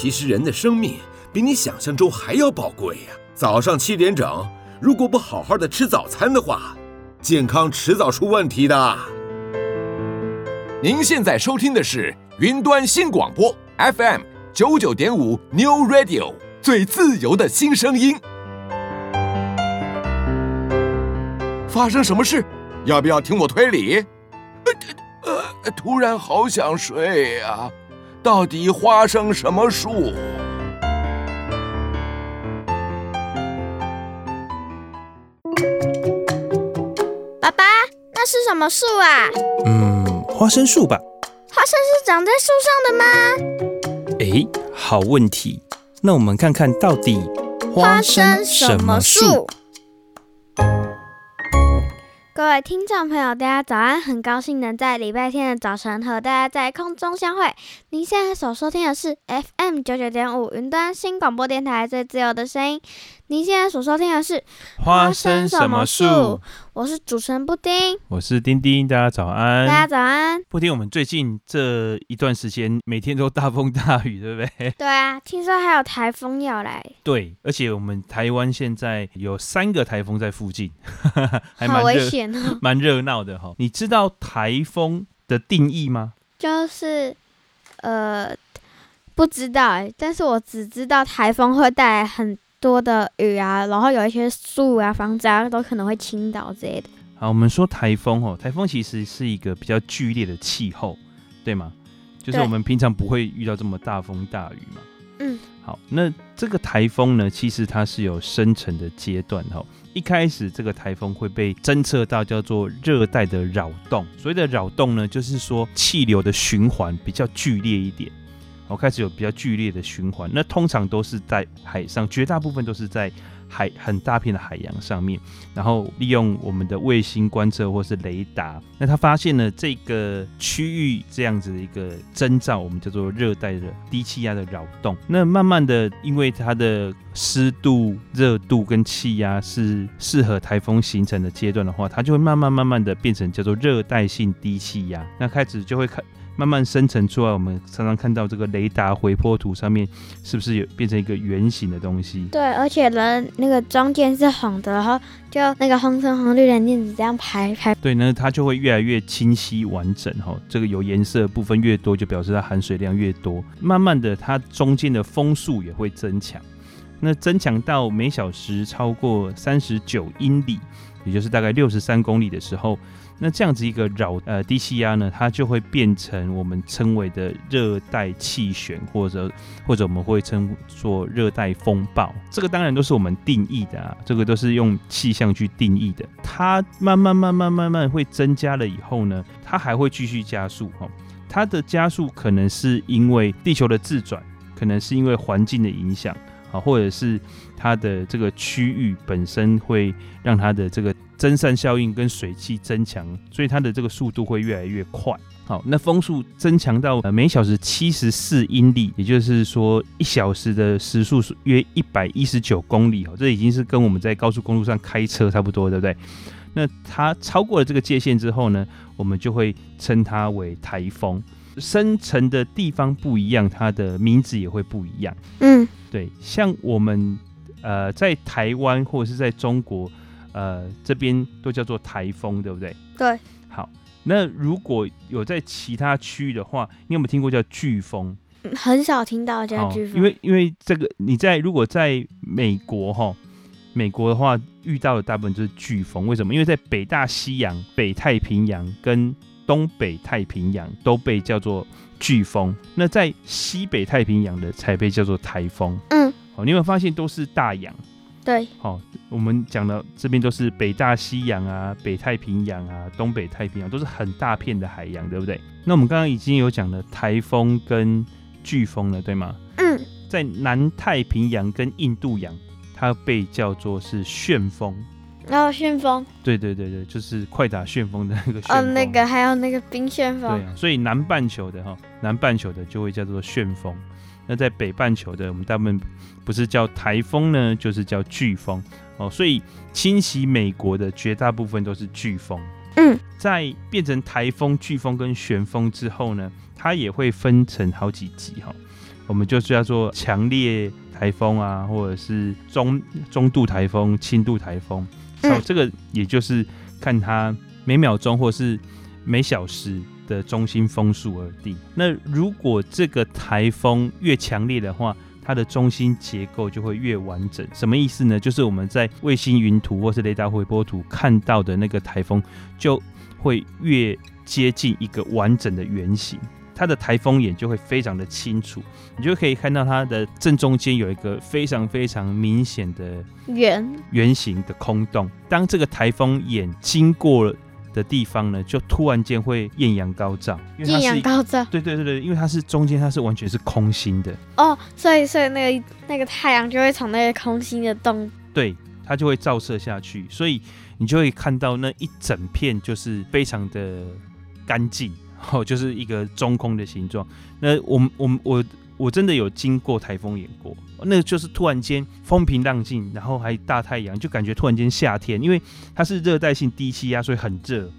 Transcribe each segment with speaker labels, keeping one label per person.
Speaker 1: 其实人的生命比你想象中还要宝贵呀。早上七点整，如果不好好的吃早餐的话，健康迟早出问题的。
Speaker 2: 您现在收听的是云端新广播 FM 九九点五 New Radio，最自由的新声音。发生什么事？要不要听我推理？呃，呃，突然好想睡呀，到底花生什么树？
Speaker 3: 爸爸，那是什么树啊？
Speaker 4: 嗯，花生树吧。
Speaker 3: 花生是长在树上的吗？
Speaker 4: 哎，好问题。那我们看看到底花生什么树？
Speaker 3: 各位听众朋友，大家早安！很高兴能在礼拜天的早晨和大家在空中相会。您现在所收听的是 FM 九九点五云端新广播电台最自由的声音。您现在所收听的是
Speaker 4: 花生什么树？
Speaker 3: 我是主持人布丁，
Speaker 4: 我是丁丁，大家早安，
Speaker 3: 大家早安。
Speaker 4: 布丁，我们最近这一段时间每天都大风大雨，对不对？
Speaker 3: 对啊，听说还有台风要来。
Speaker 4: 对，而且我们台湾现在有三个台风在附近，还蛮
Speaker 3: 好危险哦，
Speaker 4: 蛮热闹的哈。你知道台风的定义吗？
Speaker 3: 就是呃，不知道哎，但是我只知道台风会带来很。多的雨啊，然后有一些树啊、房子啊，都可能会倾倒之类的。
Speaker 4: 好，我们说台风哦，台风其实是一个比较剧烈的气候，对吗？就是我们平常不会遇到这么大风大雨嘛。
Speaker 3: 嗯。
Speaker 4: 好，那这个台风呢，其实它是有生成的阶段哈。一开始这个台风会被侦测到叫做热带的扰动，所谓的扰动呢，就是说气流的循环比较剧烈一点。我开始有比较剧烈的循环，那通常都是在海上，绝大部分都是在海很大片的海洋上面，然后利用我们的卫星观测或是雷达，那他发现了这个区域这样子的一个征兆，我们叫做热带的低气压的扰动。那慢慢的，因为它的湿度、热度跟气压是适合台风形成的阶段的话，它就会慢慢慢慢的变成叫做热带性低气压。那开始就会看。慢慢生成出来，我们常常看到这个雷达回波图上面，是不是有变成一个圆形的东西？
Speaker 3: 对，而且呢，那个中间是红的，然后就那个红橙黄绿蓝靛紫这样排排。
Speaker 4: 对，那它就会越来越清晰完整哈。这个有颜色的部分越多，就表示它含水量越多。慢慢的，它中间的风速也会增强，那增强到每小时超过三十九英里，也就是大概六十三公里的时候。那这样子一个扰呃低气压呢，它就会变成我们称为的热带气旋，或者或者我们会称作热带风暴。这个当然都是我们定义的啊，这个都是用气象去定义的。它慢慢慢慢慢慢会增加了以后呢，它还会继续加速哈。它的加速可能是因为地球的自转，可能是因为环境的影响啊，或者是它的这个区域本身会让它的这个。蒸散效应跟水汽增强，所以它的这个速度会越来越快。好，那风速增强到每小时七十四英里，也就是说一小时的时速约一百一十九公里。哦，这已经是跟我们在高速公路上开车差不多，对不对？那它超过了这个界限之后呢，我们就会称它为台风。生成的地方不一样，它的名字也会不一样。
Speaker 3: 嗯，
Speaker 4: 对，像我们呃在台湾或者是在中国。呃，这边都叫做台风，对不对？
Speaker 3: 对。
Speaker 4: 好，那如果有在其他区域的话，你有没有听过叫飓风？
Speaker 3: 很少听到叫飓风。
Speaker 4: 因为因为这个你在如果在美国哈，美国的话遇到的大部分就是飓风。为什么？因为在北大西洋、北太平洋跟东北太平洋都被叫做飓风，那在西北太平洋的才被叫做台风。
Speaker 3: 嗯。
Speaker 4: 好，你有没有发现都是大洋？
Speaker 3: 对，
Speaker 4: 好、哦，我们讲的这边都是北大西洋啊、北太平洋啊、东北太平洋，都是很大片的海洋，对不对？那我们刚刚已经有讲了台风跟飓风了，对吗？
Speaker 3: 嗯，
Speaker 4: 在南太平洋跟印度洋，它被叫做是旋风。
Speaker 3: 然后旋风？对
Speaker 4: 对对对，就是快打旋风的那个旋风。
Speaker 3: 哦，那个还有那个冰旋风。
Speaker 4: 对啊，所以南半球的哈，南半球的就会叫做旋风。那在北半球的，我们大部分不是叫台风呢，就是叫飓风哦。所以侵袭美国的绝大部分都是飓风。
Speaker 3: 嗯，
Speaker 4: 在变成台风、飓风跟旋风之后呢，它也会分成好几级哈。我们就是要做强烈台风啊，或者是中中度台风、轻度台风。然后这个也就是看它每秒钟或是每小时的中心风速而定。那如果这个台风越强烈的话，它的中心结构就会越完整。什么意思呢？就是我们在卫星云图或是雷达回波图看到的那个台风，就会越接近一个完整的圆形。它的台风眼就会非常的清楚，你就可以看到它的正中间有一个非常非常明显的圆圆形的空洞。当这个台风眼经过的地方呢，就突然间会艳阳高照。
Speaker 3: 艳阳高照，
Speaker 4: 对对对对，因为它是中间它是完全是空心的
Speaker 3: 哦，所以所以那个那个太阳就会从那个空心的洞，
Speaker 4: 对，它就会照射下去，所以你就会看到那一整片就是非常的干净。哦，就是一个中空的形状。那我们我们我我真的有经过台风眼过，那就是突然间风平浪静，然后还大太阳，就感觉突然间夏天，因为它是热带性低气压，所以很热。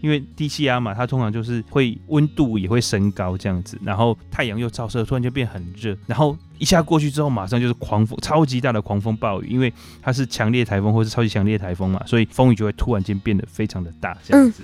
Speaker 4: 因为低气压嘛，它通常就是会温度也会升高这样子，然后太阳又照射，突然就变很热，然后一下过去之后，马上就是狂风，超级大的狂风暴雨，因为它是强烈台风或是超级强烈台风嘛，所以风雨就会突然间变得非常的大这样子。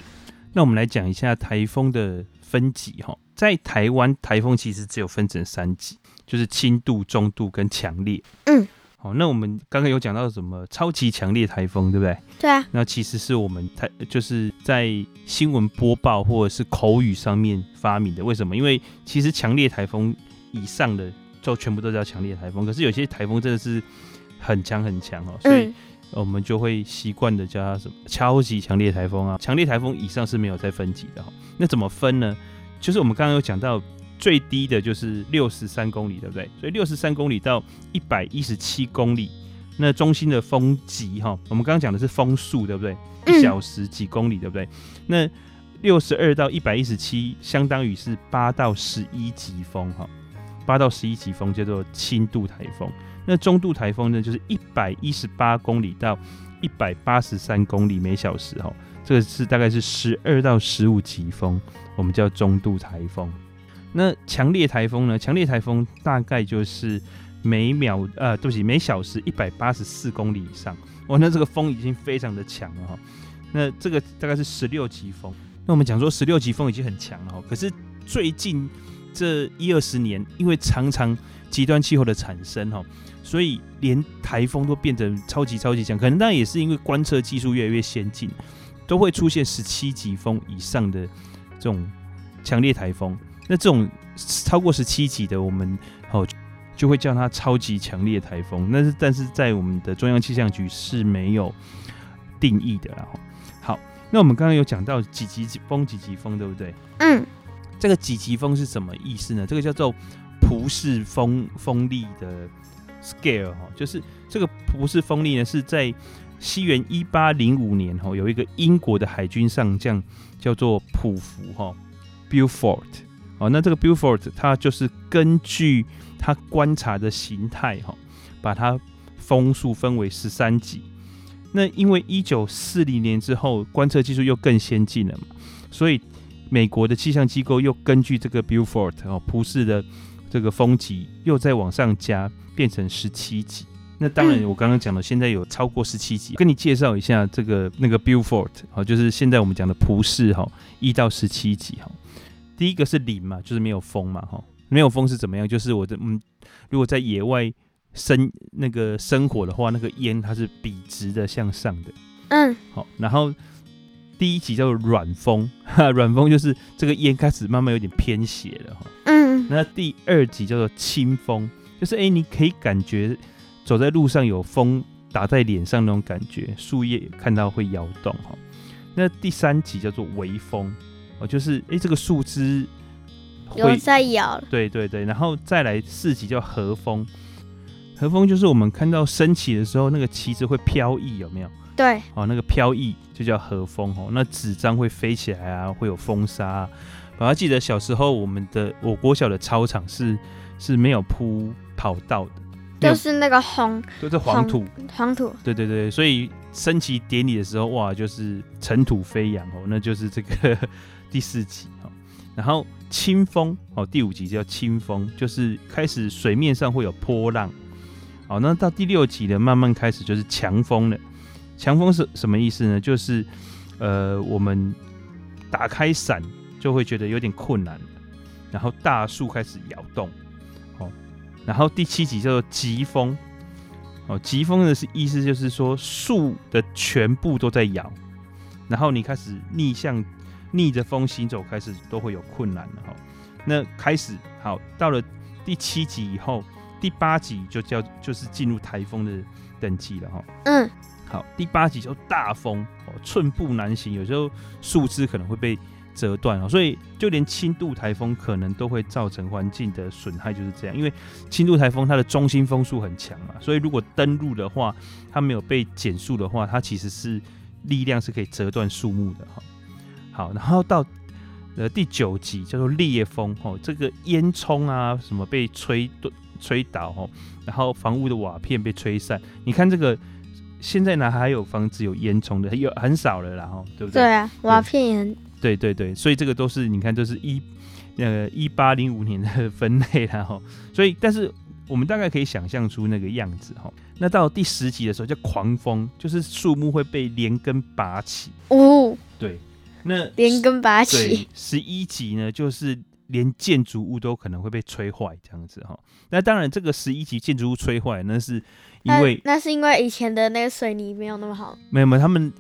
Speaker 4: 那我们来讲一下台风的分级哈，在台湾台风其实只有分成三级，就是轻度、中度跟强烈。
Speaker 3: 嗯，
Speaker 4: 好，那我们刚刚有讲到什么超级强烈台风，对不对？
Speaker 3: 对啊。
Speaker 4: 那其实是我们台就是在新闻播报或者是口语上面发明的。为什么？因为其实强烈台风以上的就全部都叫强烈台风，可是有些台风真的是很强很强哦，所以。嗯我们就会习惯的叫它什么超级强烈台风啊，强烈台风以上是没有再分级的哈。那怎么分呢？就是我们刚刚有讲到最低的就是六十三公里，对不对？所以六十三公里到一百一十七公里，那中心的风级哈，我们刚刚讲的是风速，对不对？一小时几公里，对不对？那六十二到一百一十七，相当于是八到十一级风哈，八到十一级风叫做轻度台风。那中度台风呢，就是一百一十八公里到一百八十三公里每小时，哈，这个是大概是十二到十五级风，我们叫中度台风。那强烈台风呢？强烈台风大概就是每秒呃，对不起，每小时一百八十四公里以上，哇，那这个风已经非常的强了哈。那这个大概是十六级风。那我们讲说十六级风已经很强了哈，可是最近这一二十年，因为常常极端气候的产生哈。所以连台风都变成超级超级强，可能当然也是因为观测技术越来越先进，都会出现十七级风以上的这种强烈台风。那这种超过十七级的，我们哦就会叫它超级强烈台风。但是但是在我们的中央气象局是没有定义的啦。好，那我们刚刚有讲到几级风几级风，对不对？
Speaker 3: 嗯，
Speaker 4: 这个几级风是什么意思呢？这个叫做蒲氏风风力的。Scale 哈，就是这个不是风力呢，是在西元一八零五年哈，有一个英国的海军上将叫做普福哈 Beaufort 哦，那这个 Beaufort 它就是根据它观察的形态哈，把它风速分为十三级。那因为一九四零年之后观测技术又更先进了嘛，所以美国的气象机构又根据这个 Beaufort 哦普氏的这个风级又再往上加。变成十七级，那当然我刚刚讲的，现在有超过十七集。跟你介绍一下这个那个 Beaufort 好，就是现在我们讲的蒲氏哈，一到十七集哈。第一个是零嘛，就是没有风嘛哈，没有风是怎么样？就是我的嗯，如果在野外生那个生火的话，那个烟它是笔直的向上的，
Speaker 3: 嗯，
Speaker 4: 好，然后第一集叫做软风，哈，软风就是这个烟开始慢慢有点偏斜了哈，
Speaker 3: 嗯，
Speaker 4: 那第二集叫做轻风。就是哎、欸，你可以感觉走在路上有风打在脸上那种感觉，树叶看到会摇动哈。那第三集叫做微风哦，就是哎、欸、这个树枝
Speaker 3: 有在摇。
Speaker 4: 对对对，然后再来四集叫和风，和风就是我们看到升起的时候那个旗子会飘逸，有没有？
Speaker 3: 对，
Speaker 4: 哦，那个飘逸就叫和风哦。那纸张会飞起来啊，会有风沙、啊。我还记得小时候我们的我国小的操场是是没有铺。跑道的，
Speaker 3: 就是那个红，
Speaker 4: 就是黄土，
Speaker 3: 黄土，
Speaker 4: 对对对，所以升旗典礼的时候，哇，就是尘土飞扬哦，那就是这个 第四集哦。然后清风哦，第五集叫清风，就是开始水面上会有波浪。好，那到第六集呢，慢慢开始就是强风了。强风是什么意思呢？就是呃，我们打开伞就会觉得有点困难，然后大树开始摇动。好，然后第七集叫做疾风。哦，疾风的是意思就是说树的全部都在摇，然后你开始逆向逆着风行走，开始都会有困难了哈。那开始好，到了第七集以后，第八集就叫就是进入台风的等级了哈。
Speaker 3: 嗯，
Speaker 4: 好，第八集叫大风哦，寸步难行，有时候树枝可能会被。折断哦，所以就连轻度台风可能都会造成环境的损害，就是这样。因为轻度台风它的中心风速很强嘛，所以如果登陆的话，它没有被减速的话，它其实是力量是可以折断树木的哈。好，然后到呃第九级叫做烈风哦，这个烟囱啊什么被吹吹倒哦，然后房屋的瓦片被吹散。你看这个现在哪还有房子有烟囱的？有很少了啦，哈，对不对？
Speaker 3: 对啊，瓦片也很。
Speaker 4: 对对对，所以这个都是你看，都是一呃一八零五年的 分类了哈。所以，但是我们大概可以想象出那个样子哈。那到第十集的时候叫狂风，就是树木会被连根拔起。
Speaker 3: 哦，
Speaker 4: 对，那
Speaker 3: 连根拔起。
Speaker 4: 十一集呢，就是连建筑物都可能会被吹坏这样子哈。那当然，这个十一级建筑物吹坏，那是因为
Speaker 3: 那，那是因为以前的那个水泥没有那么好。
Speaker 4: 没有没有，他们。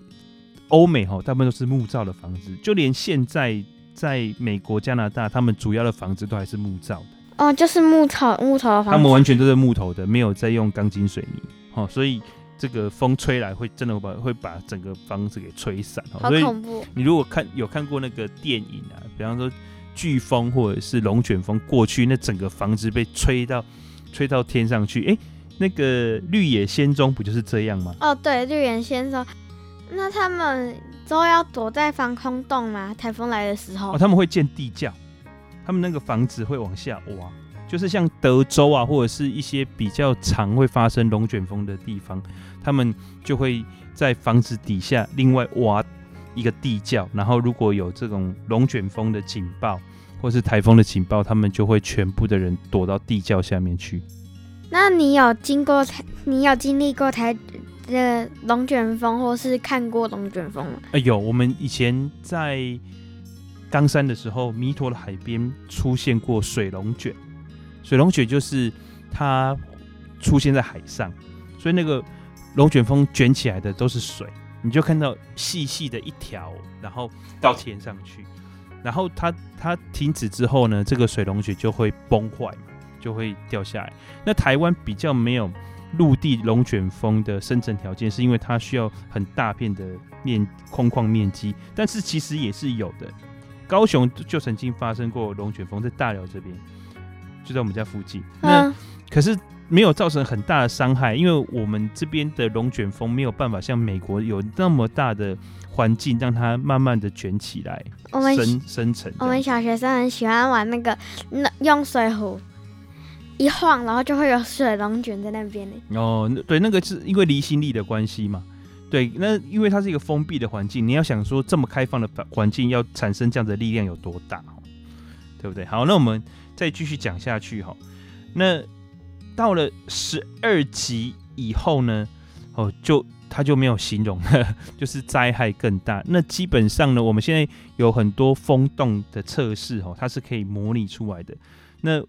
Speaker 4: 欧美哈，大部分都是木造的房子，就连现在在美国、加拿大，他们主要的房子都还是木造的。
Speaker 3: 哦，就是木头木头的房子。
Speaker 4: 他们完全都是木头的，没有在用钢筋水泥。哦，所以这个风吹来会真的会把会把整个房子给吹散。
Speaker 3: 好恐怖！
Speaker 4: 你如果看有看过那个电影啊，比方说飓风或者是龙卷风过去，那整个房子被吹到吹到天上去。哎，那个绿野仙踪不就是这样吗？
Speaker 3: 哦，对，绿野仙踪。那他们都要躲在防空洞吗？台风来的时候？
Speaker 4: 哦，他们会建地窖，他们那个房子会往下挖，就是像德州啊，或者是一些比较常会发生龙卷风的地方，他们就会在房子底下另外挖一个地窖，然后如果有这种龙卷风的警报或是台风的警报，他们就会全部的人躲到地窖下面去。
Speaker 3: 那你有经过台？你有经历过台？这龙卷风，或是看过龙卷风吗？
Speaker 4: 哎呦，我们以前在冈山的时候，弥陀的海边出现过水龙卷。水龙卷就是它出现在海上，所以那个龙卷风卷起来的都是水，你就看到细细的一条，然后到天上去，然后它它停止之后呢，这个水龙卷就会崩坏嘛，就会掉下来。那台湾比较没有。陆地龙卷风的生成条件是因为它需要很大片的面空旷面积，但是其实也是有的。高雄就曾经发生过龙卷风，在大寮这边，就在我们家附近。那可是没有造成很大的伤害，因为我们这边的龙卷风没有办法像美国有那么大的环境让它慢慢的卷起来，我们生生成。
Speaker 3: 我们小学生很喜欢玩那个那用水壶。一晃，然后就会有水龙卷在那边呢。
Speaker 4: 哦，对，那个是因为离心力的关系嘛。对，那因为它是一个封闭的环境，你要想说这么开放的环境要产生这样的力量有多大，对不对？好，那我们再继续讲下去哈。那到了十二级以后呢，哦，就它就没有形容了，就是灾害更大。那基本上呢，我们现在有很多风洞的测试哦，它是可以模拟出来的。那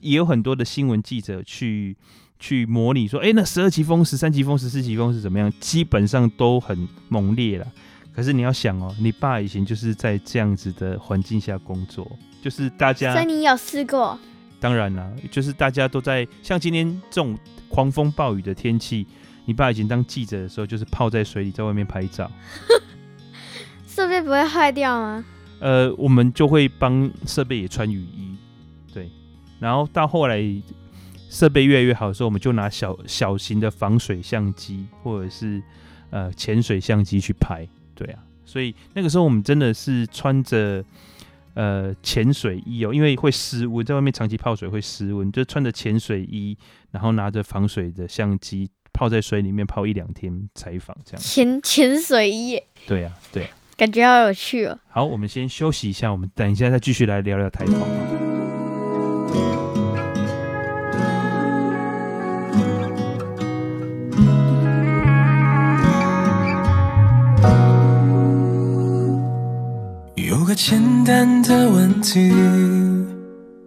Speaker 4: 也有很多的新闻记者去去模拟说，哎、欸，那十二级风、十三级风、十四级风是怎么样？基本上都很猛烈了。可是你要想哦，你爸以前就是在这样子的环境下工作，就是大家，
Speaker 3: 所以你有试过？
Speaker 4: 当然啦，就是大家都在像今天这种狂风暴雨的天气，你爸以前当记者的时候，就是泡在水里，在外面拍照，
Speaker 3: 设备不会坏掉吗？
Speaker 4: 呃，我们就会帮设备也穿雨衣。然后到后来设备越来越好的时候，我们就拿小小型的防水相机或者是呃潜水相机去拍，对啊，所以那个时候我们真的是穿着呃潜水衣哦，因为会失温，在外面长期泡水会失温，就穿着潜水衣，然后拿着防水的相机泡在水里面泡一两天采访这样。
Speaker 3: 潜潜水衣？
Speaker 4: 对啊，对啊。
Speaker 3: 感觉好有趣哦。
Speaker 4: 好，我们先休息一下，我们等一下再继续来聊聊台风。
Speaker 5: 个简单的问题：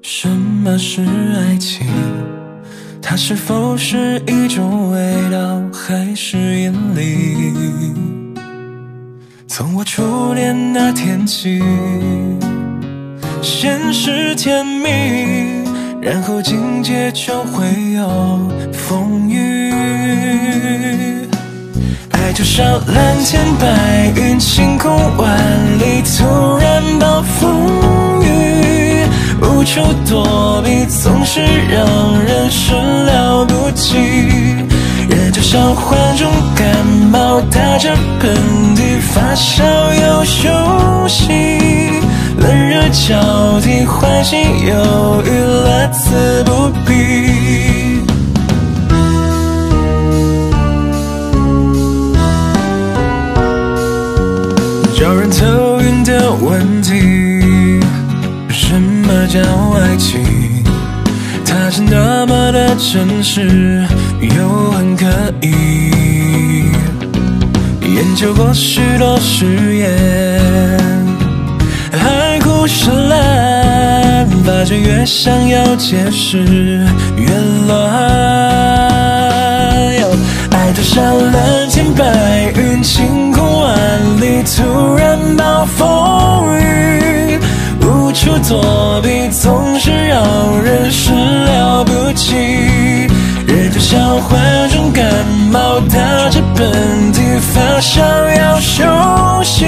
Speaker 5: 什么是爱情？它是否是一种味道，还是引力？从我初恋那天起，先是甜蜜，然后紧接就会有风雨。就像蓝天白云，晴空万里，突然暴风雨，无处躲避，总是让人始料不及。人就像患重感冒，打着喷嚏，发烧又休息，冷热交替，欢喜忧郁，乐此不疲。真实，又很可疑。研究过许多实验，海枯石烂，发觉越想要解释越乱。爱就像蓝天白云，晴空万里，突然暴风雨，无处躲避，总是让人始料不及。人就像患重感冒，打着喷嚏，发烧要休息，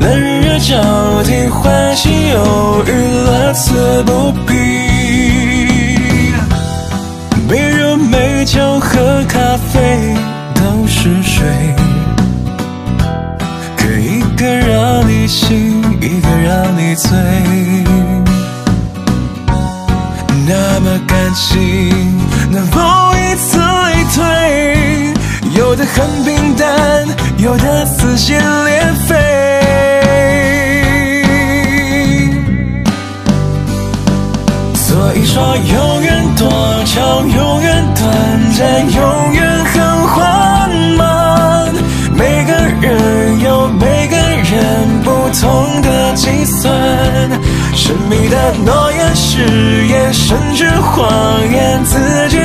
Speaker 5: 冷热交替，欢喜忧郁，乐此不疲。没肉没酒喝咖啡都是水。可一个让你醒，一个让你醉，那么感情能否？有的很平淡，有的撕心裂肺。所以说，永远多长，永远短暂，永远很缓慢。每个人有每个人。不同的计算，神秘的诺言、誓言，甚至谎言，自己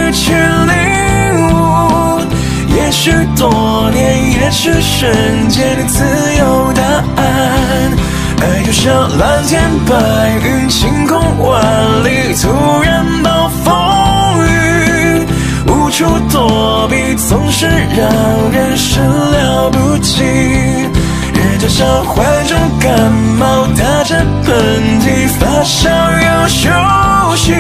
Speaker 5: 是，瞬间，你自有答案。爱就像蓝天白云，晴空万里，突然暴风雨，无处躲避，总是让人始料不及。就像患重感冒，打着喷嚏，发烧又休息，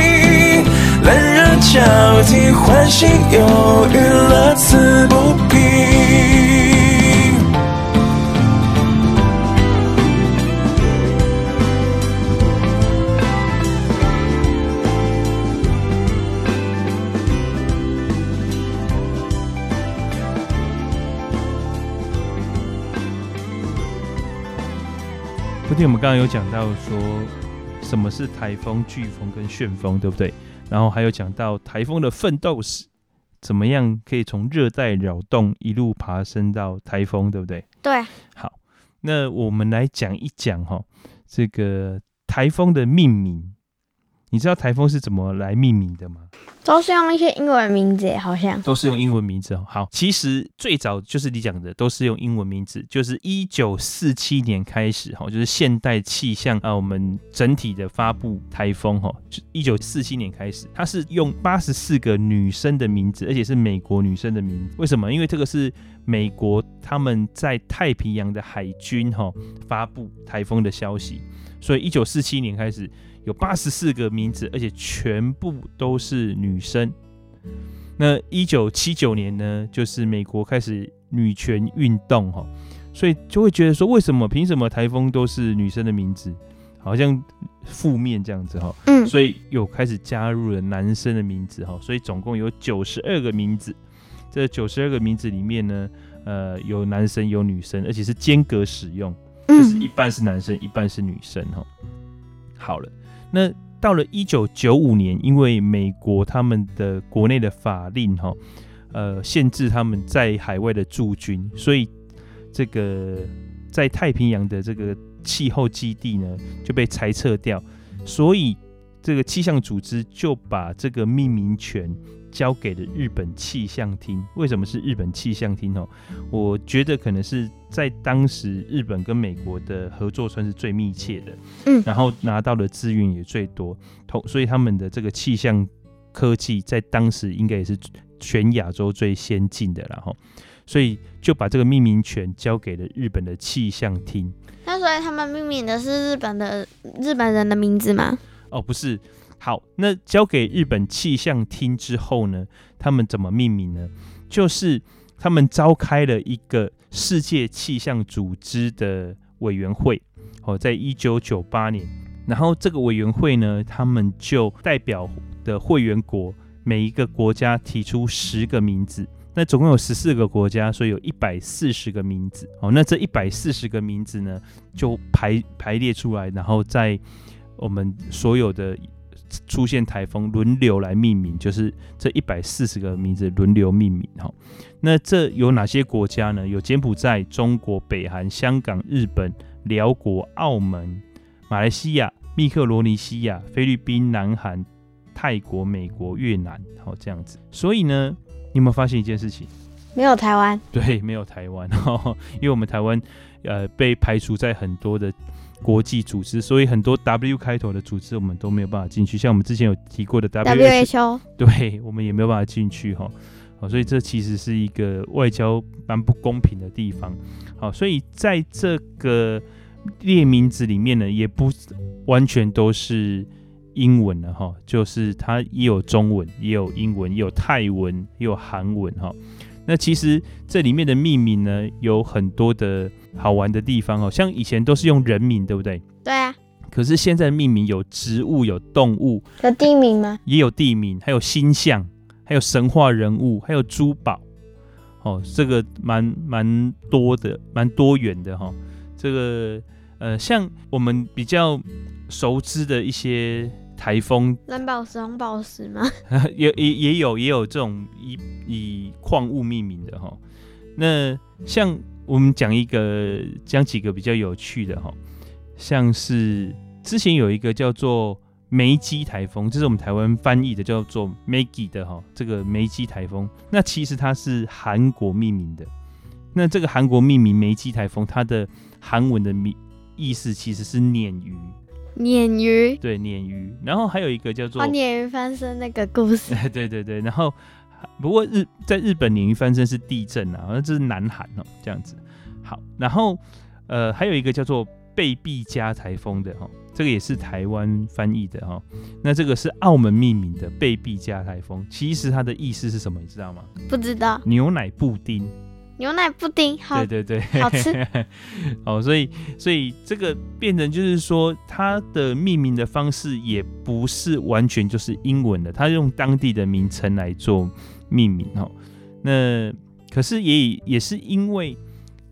Speaker 5: 冷热交替，欢喜忧郁，乐此不疲。
Speaker 4: 昨天我们刚刚有讲到说，什么是台风、飓风跟旋风，对不对？然后还有讲到台风的奋斗史，怎么样可以从热带扰动一路爬升到台风，对不对？
Speaker 3: 对。
Speaker 4: 好，那我们来讲一讲哈，这个台风的命名。你知道台风是怎么来命名的吗？
Speaker 3: 都是用一些英文名字，好像
Speaker 4: 都是用英文名字。好，其实最早就是你讲的，都是用英文名字。就是一九四七年开始，哈，就是现代气象啊，我们整体的发布台风，哈，一九四七年开始，它是用八十四个女生的名字，而且是美国女生的名字。为什么？因为这个是美国他们在太平洋的海军，哈，发布台风的消息，所以一九四七年开始。有八十四个名字，而且全部都是女生。那一九七九年呢，就是美国开始女权运动哈，所以就会觉得说，为什么凭什么台风都是女生的名字，好像负面这样子哈。嗯，所以有开始加入了男生的名字哈，所以总共有九十二个名字。这九十二个名字里面呢，呃，有男生有女生，而且是间隔使用，就是一半是男生，一半是女生哈。好了，那到了一九九五年，因为美国他们的国内的法令哈，呃，限制他们在海外的驻军，所以这个在太平洋的这个气候基地呢就被裁撤掉，所以这个气象组织就把这个命名权。交给了日本气象厅。为什么是日本气象厅？哦，我觉得可能是在当时日本跟美国的合作算是最密切的，嗯，然后拿到的资源也最多，同所以他们的这个气象科技在当时应该也是全亚洲最先进的，然后，所以就把这个命名权交给了日本的气象厅。
Speaker 3: 那所以他们命名的是日本的日本人的名字吗？
Speaker 4: 哦，不是。好，那交给日本气象厅之后呢，他们怎么命名呢？就是他们召开了一个世界气象组织的委员会，哦，在一九九八年，然后这个委员会呢，他们就代表的会员国每一个国家提出十个名字，那总共有十四个国家，所以有一百四十个名字。哦，那这一百四十个名字呢，就排排列出来，然后在我们所有的。出现台风轮流来命名，就是这一百四十个名字轮流命名哈。那这有哪些国家呢？有柬埔寨、中国、北韩、香港、日本、辽国、澳门、马来西亚、密克罗尼西亚、菲律宾、南韩、泰国、美国、越南，好这样子。所以呢，你有没有发现一件事情？
Speaker 3: 没有台湾。
Speaker 4: 对，没有台湾，因为我们台湾呃被排除在很多的。国际组织，所以很多 W 开头的组织我们都没有办法进去，像我们之前有提过的 WHO，对，我们也没有办法进去哈。好，所以这其实是一个外交蛮不公平的地方。好，所以在这个列名字里面呢，也不完全都是英文的哈，就是它也有中文，也有英文，也有泰文，也有韩文哈。那其实这里面的命名呢，有很多的好玩的地方哦，像以前都是用人名，对不对？
Speaker 3: 对啊。
Speaker 4: 可是现在命名有植物、有动物，
Speaker 3: 有地名吗？
Speaker 4: 也有地名，还有星象，还有神话人物，还有珠宝。哦，这个蛮蛮多的，蛮多元的哈、哦。这个呃，像我们比较熟知的一些。台风
Speaker 3: 蓝宝石、红宝石吗？
Speaker 4: 也也也有也有这种以以矿物命名的哈。那像我们讲一个讲几个比较有趣的哈，像是之前有一个叫做梅基台风，这是我们台湾翻译的叫做 Maggie 的哈。这个梅基台风，那其实它是韩国命名的。那这个韩国命名梅基台风，它的韩文的名意思其实是鲶鱼。
Speaker 3: 鲶鱼，
Speaker 4: 对，鲶鱼，然后还有一个叫做
Speaker 3: 鲶鱼翻身那个故事，
Speaker 4: 对对对，然后不过日在日本鲶鱼翻身是地震啊，那这是南韩哦，这样子。好，然后呃还有一个叫做贝碧加台风的哈，这个也是台湾翻译的哈，那这个是澳门命名的贝碧加台风，其实它的意思是什么，你知道吗？
Speaker 3: 不知道。
Speaker 4: 牛奶布丁。
Speaker 3: 牛奶布丁，好，
Speaker 4: 对对
Speaker 3: 对，好吃。
Speaker 4: 哦，所以所以这个变成就是说，它的命名的方式也不是完全就是英文的，它用当地的名称来做命名哦。那可是也也是因为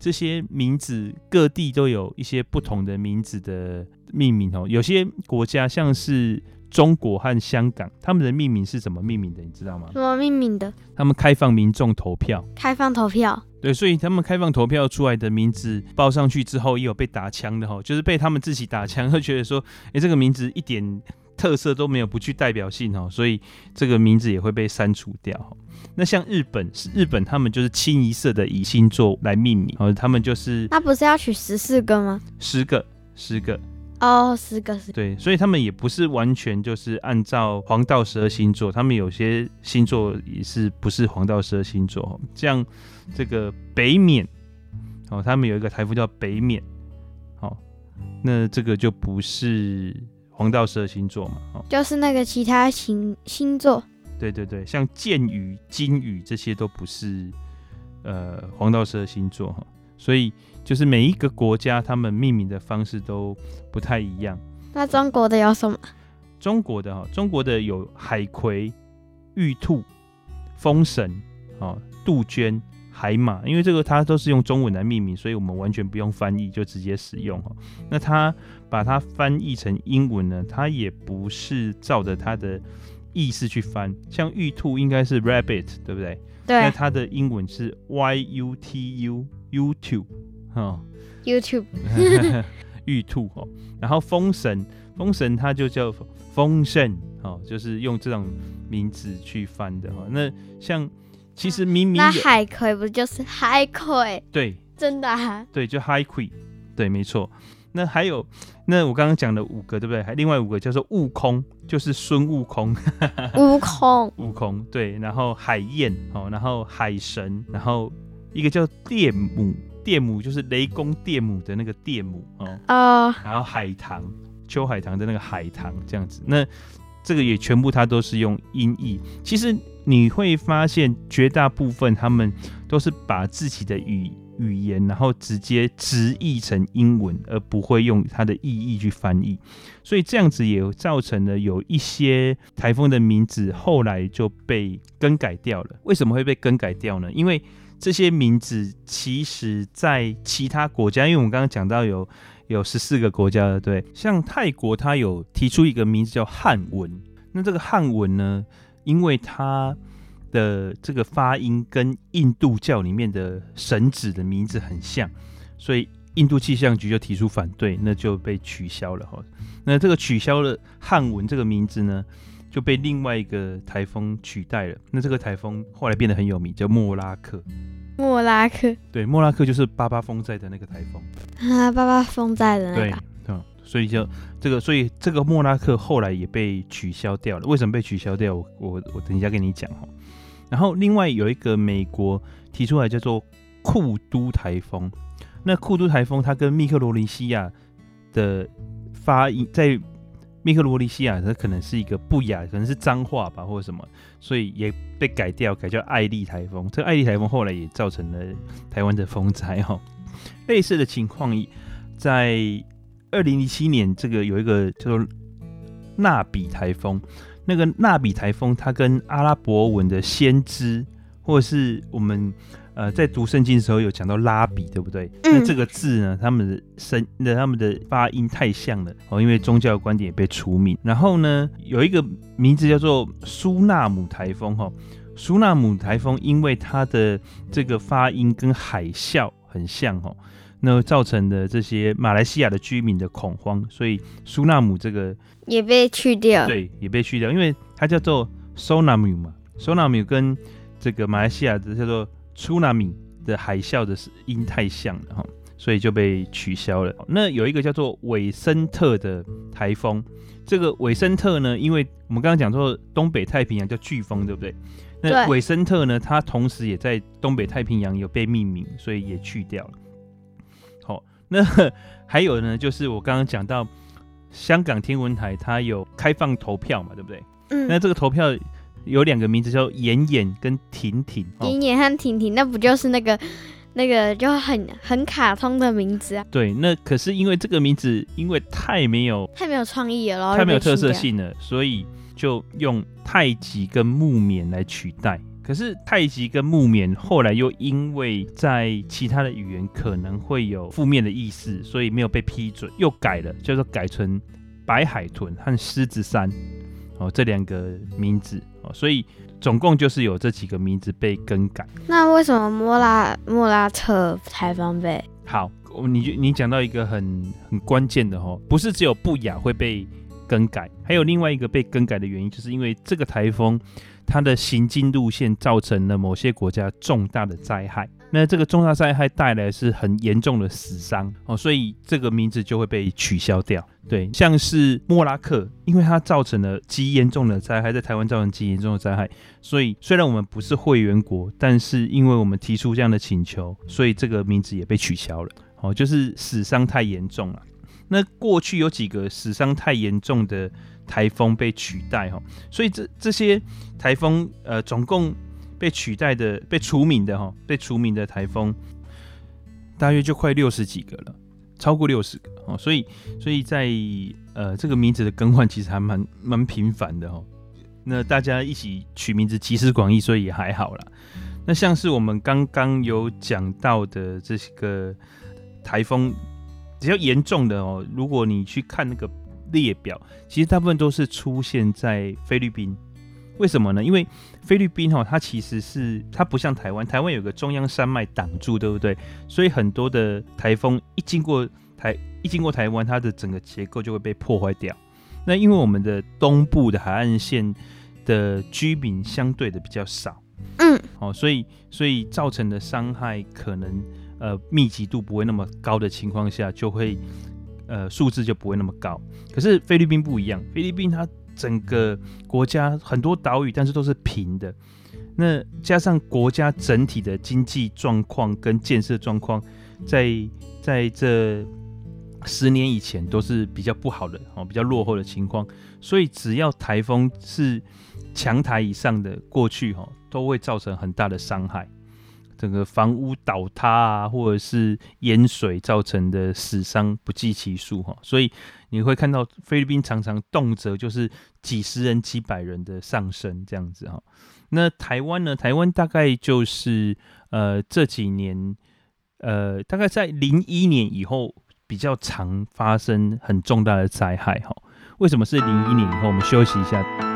Speaker 4: 这些名字各地都有一些不同的名字的命名哦。有些国家像是中国和香港，他们的命名是怎么命名的？你知道吗？
Speaker 3: 怎么命名的？
Speaker 4: 他们开放民众投票，
Speaker 3: 开放投票。
Speaker 4: 对，所以他们开放投票出来的名字报上去之后，也有被打枪的哈，就是被他们自己打枪，会觉得说，哎，这个名字一点特色都没有，不具代表性哈，所以这个名字也会被删除掉。那像日本，是日本他们就是清一色的以星座来命名，哦，他们就是
Speaker 3: 那不是要取十四个吗？
Speaker 4: 十个，十个。
Speaker 3: 哦，十个十个。
Speaker 4: 对，所以他们也不是完全就是按照黄道十二星座，他们有些星座也是不是黄道十二星座。像这个北冕，哦，他们有一个台风叫北冕，好，那这个就不是黄道十二星座嘛，哦，
Speaker 3: 就是那个其他星星座。
Speaker 4: 对对对，像剑鱼、金鱼这些都不是呃黄道十二星座哈，所以。就是每一个国家，他们命名的方式都不太一样。
Speaker 3: 那中国的有什么？
Speaker 4: 中国的哈，中国的有海葵、玉兔、风神、哦杜鹃、海马，因为这个它都是用中文来命名，所以我们完全不用翻译就直接使用哈。那它把它翻译成英文呢，它也不是照着它的意思去翻，像玉兔应该是 rabbit，对不对？
Speaker 3: 对。
Speaker 4: 那它的英文是 y u t u YouTube 哈。
Speaker 3: YouTube。
Speaker 4: 玉兔哦，然后风神，风神它就叫丰盛哦，就是用这种名字去翻的哈。那像其实明明
Speaker 3: 那海葵不就是海葵？
Speaker 4: 对，
Speaker 3: 真的啊。
Speaker 4: 对，就海葵，对，没错。那还有，那我刚刚讲的五个，对不对？还另外五个叫做悟空，就是孙悟空。
Speaker 3: 悟空，
Speaker 4: 悟空，对。然后海燕哦，然后海神，然后一个叫电母。电母就是雷公电母的那个电母哦，uh, 然后海棠，秋海棠的那个海棠这样子，那这个也全部它都是用音译。其实你会发现绝大部分他们都是把自己的语语言，然后直接直译成英文，而不会用它的意义去翻译。所以这样子也造成了有一些台风的名字后来就被更改掉了。为什么会被更改掉呢？因为这些名字其实，在其他国家，因为我们刚刚讲到有有十四个国家的，对，像泰国，它有提出一个名字叫汉文。那这个汉文呢，因为它的这个发音跟印度教里面的神祇的名字很像，所以印度气象局就提出反对，那就被取消了哈。那这个取消了汉文这个名字呢，就被另外一个台风取代了。那这个台风后来变得很有名，叫莫拉克。
Speaker 3: 莫拉克，
Speaker 4: 对，莫拉克就是巴巴风灾的那个台风
Speaker 3: 啊，巴巴风灾的那个。
Speaker 4: 对，嗯，所以就这个，所以这个莫拉克后来也被取消掉了。为什么被取消掉？我我我等一下跟你讲哈。然后另外有一个美国提出来叫做库都台风。那库都台风它跟密克罗尼西亚的发音在。密克罗尼西亚它可能是一个不雅，可能是脏话吧，或者什么，所以也被改掉，改叫艾利台风。这个艾利台风后来也造成了台湾的风灾哈。类似的情况，在二零一七年，这个有一个叫做纳比台风。那个纳比台风，它跟阿拉伯文的先知，或者是我们。呃，在读圣经的时候有讲到拉比，对不对？嗯、那这个字呢，他们的声、那他们的发音太像了哦，因为宗教观点也被除名。然后呢，有一个名字叫做苏纳姆台风哈，苏纳姆台风因为它的这个发音跟海啸很像哦，那造成的这些马来西亚的居民的恐慌，所以苏纳姆这个
Speaker 3: 也被去掉。
Speaker 4: 对，也被去掉，因为它叫做 Sonamu 嘛，Sonamu 跟这个马来西亚的叫做。苏纳米的海啸的音太像了哈，所以就被取消了。那有一个叫做韦森特的台风，这个韦森特呢，因为我们刚刚讲说东北太平洋叫飓风，对不对？那韦森特呢，它同时也在东北太平洋有被命名，所以也去掉了。好，那还有呢，就是我刚刚讲到香港天文台，它有开放投票嘛，对不对？嗯，那这个投票。有两个名字叫妍妍跟婷婷，
Speaker 3: 妍妍和婷婷，那不就是那个那个就很很卡通的名字啊？
Speaker 4: 对，那可是因为这个名字因为太没有
Speaker 3: 太没有创意了，
Speaker 4: 太没有特色性了，所以就用太极跟木棉来取代。可是太极跟木棉后来又因为在其他的语言可能会有负面的意思，所以没有被批准，又改了，叫做改成白海豚和狮子山。哦，这两个名字哦，所以总共就是有这几个名字被更改。
Speaker 3: 那为什么莫拉莫拉特台风被？
Speaker 4: 好，你你讲到一个很很关键的哦，不是只有不雅会被更改，还有另外一个被更改的原因，就是因为这个台风它的行进路线造成了某些国家重大的灾害。那这个重大灾害带来是很严重的死伤哦，所以这个名字就会被取消掉。对，像是莫拉克，因为它造成了极严重的灾害，在台湾造成极严重的灾害，所以虽然我们不是会员国，但是因为我们提出这样的请求，所以这个名字也被取消了。哦，就是死伤太严重了。那过去有几个死伤太严重的台风被取代哈，所以这这些台风呃总共。被取代的、被除名的哈，被除名的台风大约就快六十几个了，超过六十个哦，所以，所以在呃这个名字的更换其实还蛮蛮频繁的哈。那大家一起取名字集思广益，所以也还好啦。那像是我们刚刚有讲到的这个台风，比较严重的哦，如果你去看那个列表，其实大部分都是出现在菲律宾。为什么呢？因为菲律宾哈，它其实是它不像台湾，台湾有个中央山脉挡住，对不对？所以很多的台风一经过台一经过台湾，它的整个结构就会被破坏掉。那因为我们的东部的海岸线的居民相对的比较少，
Speaker 3: 嗯，
Speaker 4: 哦，所以所以造成的伤害可能呃密集度不会那么高的情况下，就会呃数字就不会那么高。可是菲律宾不一样，菲律宾它整个国家很多岛屿，但是都是平的。那加上国家整体的经济状况跟建设状况，在在这十年以前都是比较不好的哦，比较落后的情况。所以只要台风是强台以上的过去哈，都会造成很大的伤害。整个房屋倒塌啊，或者是淹水造成的死伤不计其数哈，所以你会看到菲律宾常常动辄就是几十人、几百人的上升这样子哈。那台湾呢？台湾大概就是呃这几年呃大概在零一年以后比较常发生很重大的灾害哈。为什么是零一年以后？我们休息一下。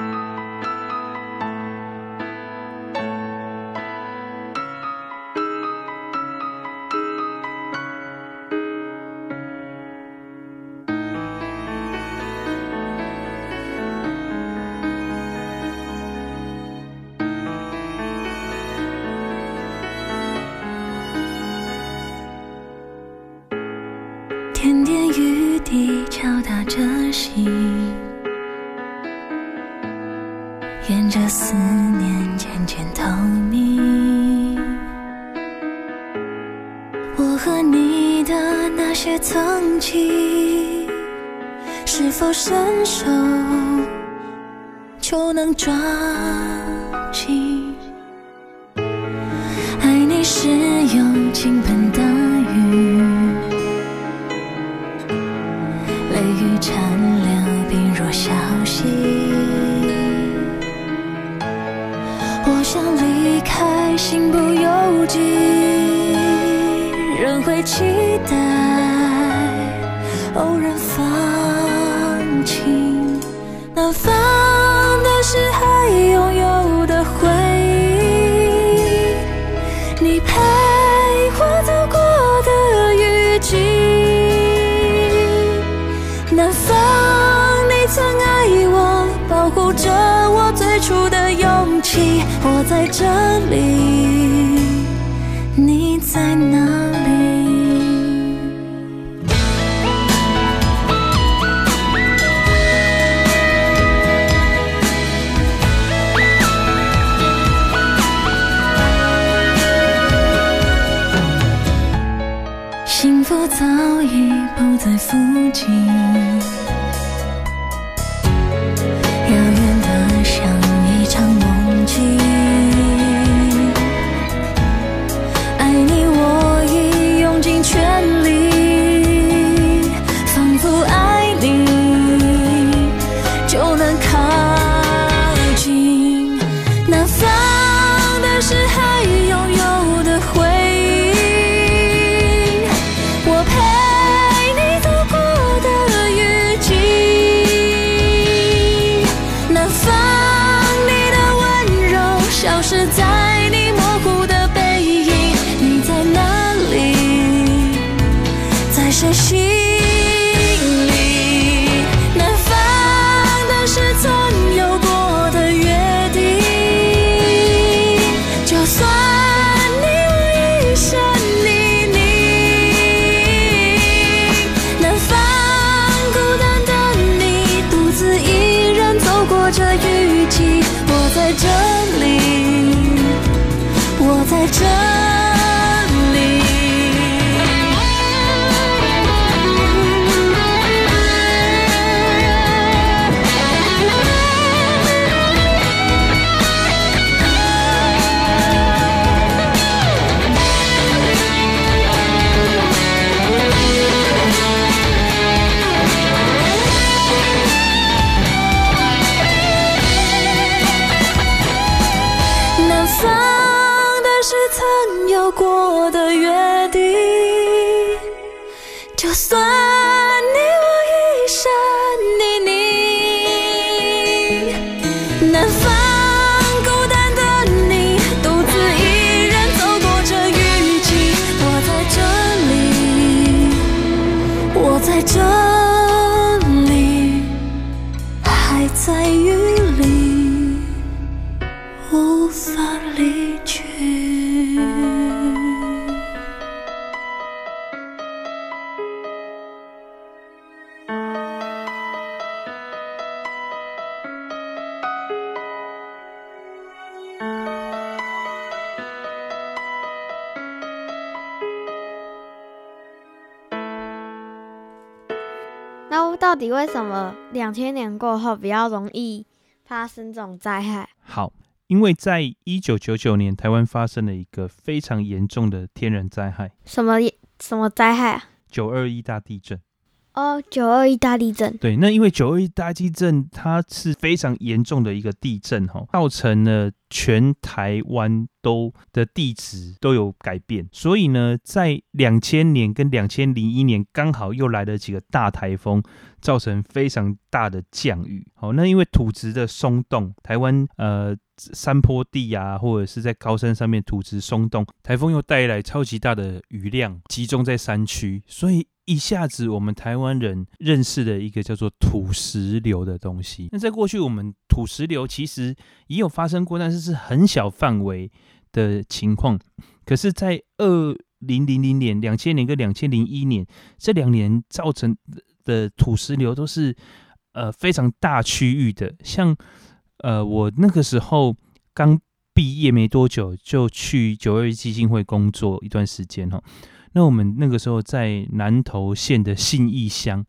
Speaker 6: 沿着思念渐
Speaker 7: 渐透明，我和你的那些曾经，是否伸手就能抓紧？爱你是用倾盆。
Speaker 3: 那到底为什么两千年过后比较容易发生这种灾害？
Speaker 4: 好，因为在一九九九年，台湾发生了一个非常严重的天然灾害。
Speaker 3: 什么什么灾害啊？
Speaker 4: 九二一大地震。
Speaker 3: 哦，九二一大地震。
Speaker 4: 对，那因为九二一大地震，它是非常严重的一个地震，哈，造成了全台湾都的地址都有改变，所以呢，在两千年跟两千零一年刚好又来了几个大台风，造成非常大的降雨。好，那因为土质的松动，台湾呃山坡地啊，或者是在高山上面土质松动，台风又带来超级大的雨量，集中在山区，所以。一下子，我们台湾人认识了一个叫做土石流的东西。那在过去，我们土石流其实也有发生过，但是是很小范围的情况。可是，在二零零零年、两千年跟两千零一年这两年造成的土石流都是呃非常大区域的。像呃，我那个时候刚毕业没多久，就去九二一基金会工作一段时间哈。那我们那个时候在南投县的信义乡，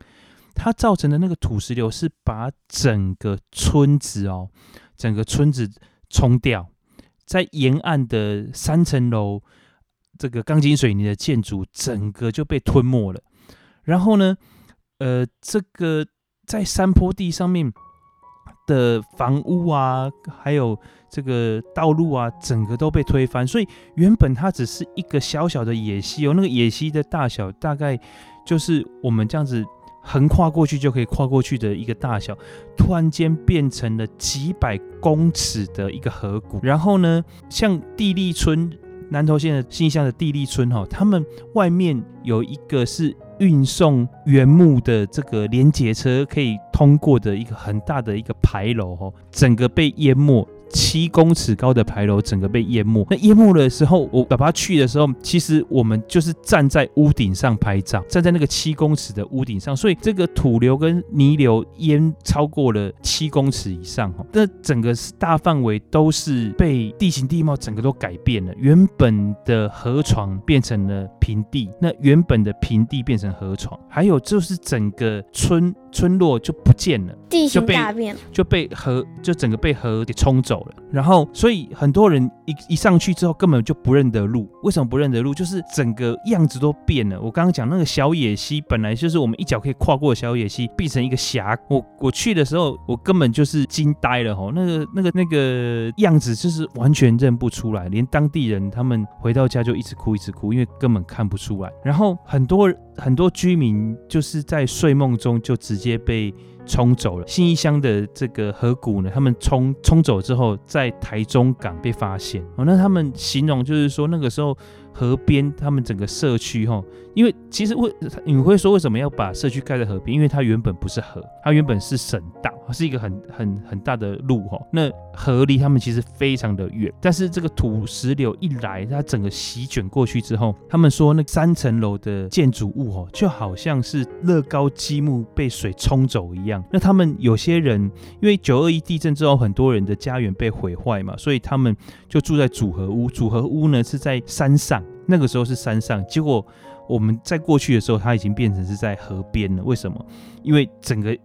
Speaker 4: 它造成的那个土石流是把整个村子哦，整个村子冲掉，在沿岸的三层楼这个钢筋水泥的建筑，整个就被吞没了。然后呢，呃，这个在山坡地上面的房屋啊，还有这个道路啊，整个都被推翻。所以原本它只是一个小小的野溪哦，那个野溪的大小大概就是我们这样子横跨过去就可以跨过去的一个大小，突然间变成了几百公尺的一个河谷。然后呢，像地利村南投县的信义乡的地利村哈，他们外面有一个是。运送原木的这个连结车可以通过的一个很大的一个牌楼哦，整个被淹没。七公尺高的牌楼整个被淹没。那淹没的时候，我爸爸去的时候，其实我们就是站在屋顶上拍照，站在那个七公尺的屋顶上，所以这个土流跟泥流淹超过了七公尺以上哈。那整个大范围都是被地形地貌整个都改变了，原本的河床变成了平地，那原本的平地变成河床，还有就是整个村村落就不见了，
Speaker 3: 地形大变，
Speaker 4: 就被河就整个被河给冲走了。然后，所以很多人一一上去之后根本就不认得路。为什么不认得路？就是整个样子都变了。我刚刚讲那个小野溪，本来就是我们一脚可以跨过的小野溪，变成一个峡。我我去的时候，我根本就是惊呆了吼，那个那个那个样子就是完全认不出来，连当地人他们回到家就一直哭一直哭，因为根本看不出来。然后很多很多居民就是在睡梦中就直接被。冲走了新义乡的这个河谷呢，他们冲冲走之后，在台中港被发现哦。那他们形容就是说，那个时候河边，他们整个社区哈，因为其实为你会说为什么要把社区盖在河边？因为它原本不是河，它原本是省道，是一个很很很大的路哈。那河离他们其实非常的远，但是这个土石流一来，它整个席卷过去之后，他们说那三层楼的建筑物哦，就好像是乐高积木被水冲走一样。那他们有些人因为九二一地震之后，很多人的家园被毁坏嘛，所以他们就住在组合屋。组合屋呢是在山上，那个时候是山上，结果我们在过去的时候，它已经变成是在河边了。为什么？因为整个。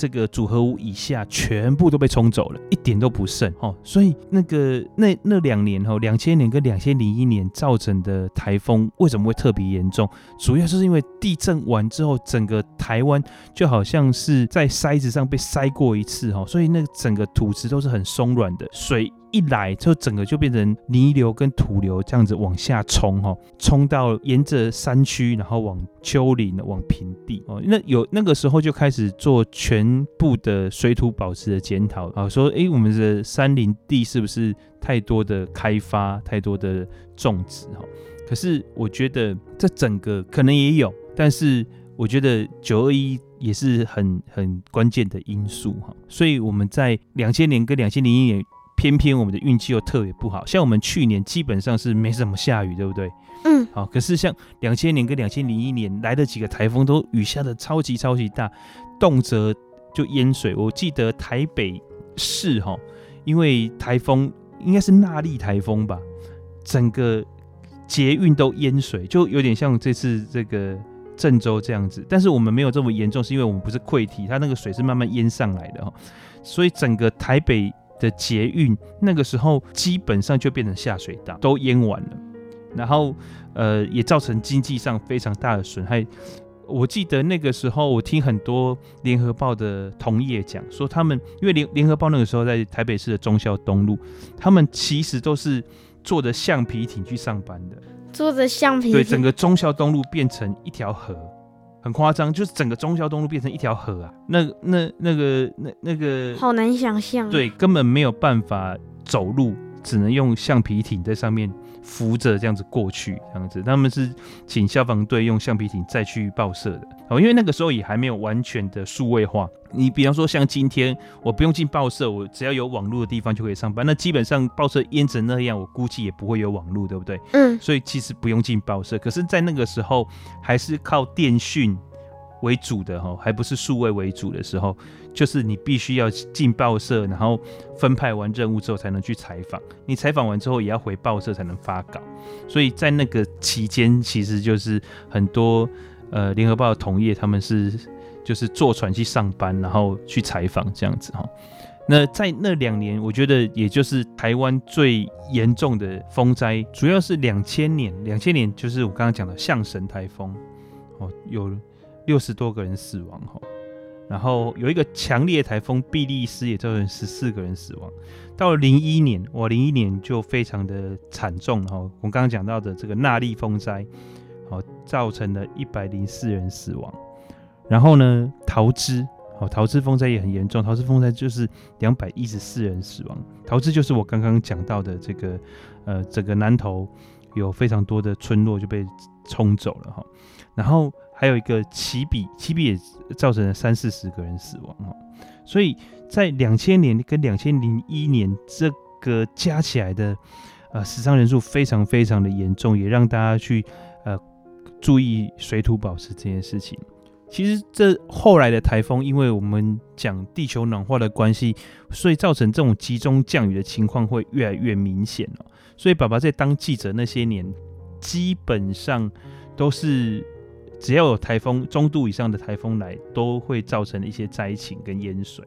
Speaker 4: 这个组合屋以下全部都被冲走了，一点都不剩哦。所以那个那那两年哈，两千年跟两千零一年造成的台风为什么会特别严重？主要就是因为地震完之后，整个台湾就好像是在筛子上被筛过一次哈，所以那个整个土质都是很松软的，水一来就整个就变成泥流跟土流这样子往下冲哈，冲到沿着山区，然后往丘陵、往平地哦。那有那个时候就开始做全部的水土保持的检讨啊，说哎，我们的山林地是不是太多的开发、太多的种植哈？可是我觉得这整个可能也有，但是我觉得九二一也是很很关键的因素哈。所以我们在两千年跟两千零一年。偏偏我们的运气又特别不好，像我们去年基本上是没怎么下雨，对不对？
Speaker 3: 嗯，
Speaker 4: 好，可是像两千年跟两千零一年来的几个台风，都雨下的超级超级大，动辄就淹水。我记得台北市哈，因为台风应该是纳莉台风吧，整个捷运都淹水，就有点像这次这个郑州这样子。但是我们没有这么严重，是因为我们不是溃堤，它那个水是慢慢淹上来的哈，所以整个台北。的捷运那个时候基本上就变成下水道，都淹完了，然后呃也造成经济上非常大的损害。我记得那个时候我听很多联合报的同业讲说，他们因为联联合报那个时候在台北市的中孝东路，他们其实都是坐着橡皮艇去上班的，
Speaker 3: 坐着橡皮艇，
Speaker 4: 对，整个中孝东路变成一条河。很夸张，就是整个中消东路变成一条河啊！那那那个那那个，
Speaker 3: 好难想象。
Speaker 4: 对，根本没有办法走路，只能用橡皮艇在上面。扶着这样子过去，这样子，他们是请消防队用橡皮艇再去报社的哦，因为那个时候也还没有完全的数位化。你比方说像今天，我不用进报社，我只要有网络的地方就可以上班。那基本上报社淹成那样，我估计也不会有网络，对不对？
Speaker 3: 嗯。
Speaker 4: 所以其实不用进报社，可是，在那个时候还是靠电讯为主的哈，还不是数位为主的时候。就是你必须要进报社，然后分派完任务之后才能去采访。你采访完之后也要回报社才能发稿。所以在那个期间，其实就是很多呃联合报的同业他们是就是坐船去上班，然后去采访这样子哈。那在那两年，我觉得也就是台湾最严重的风灾，主要是两千年。两千年就是我刚刚讲的象神台风哦，有六十多个人死亡哈。然后有一个强烈台风碧利斯，也造成十四个人死亡。到了零一年，哇，零一年就非常的惨重哈。我刚刚讲到的这个纳莉风灾，好，造成了一百零四人死亡。然后呢，桃芝，好，桃芝风灾也很严重，桃芝风灾就是两百一十四人死亡。桃芝就是我刚刚讲到的这个，呃，整个南投有非常多的村落就被冲走了哈。然后。还有一个起比，起比也造成了三四十个人死亡哦，所以在两千年跟两千零一年这个加起来的呃死伤人数非常非常的严重，也让大家去呃注意水土保持这件事情。其实这后来的台风，因为我们讲地球暖化的关系，所以造成这种集中降雨的情况会越来越明显哦。所以爸爸在当记者那些年，基本上都是。只要有台风中度以上的台风来，都会造成一些灾情跟淹水。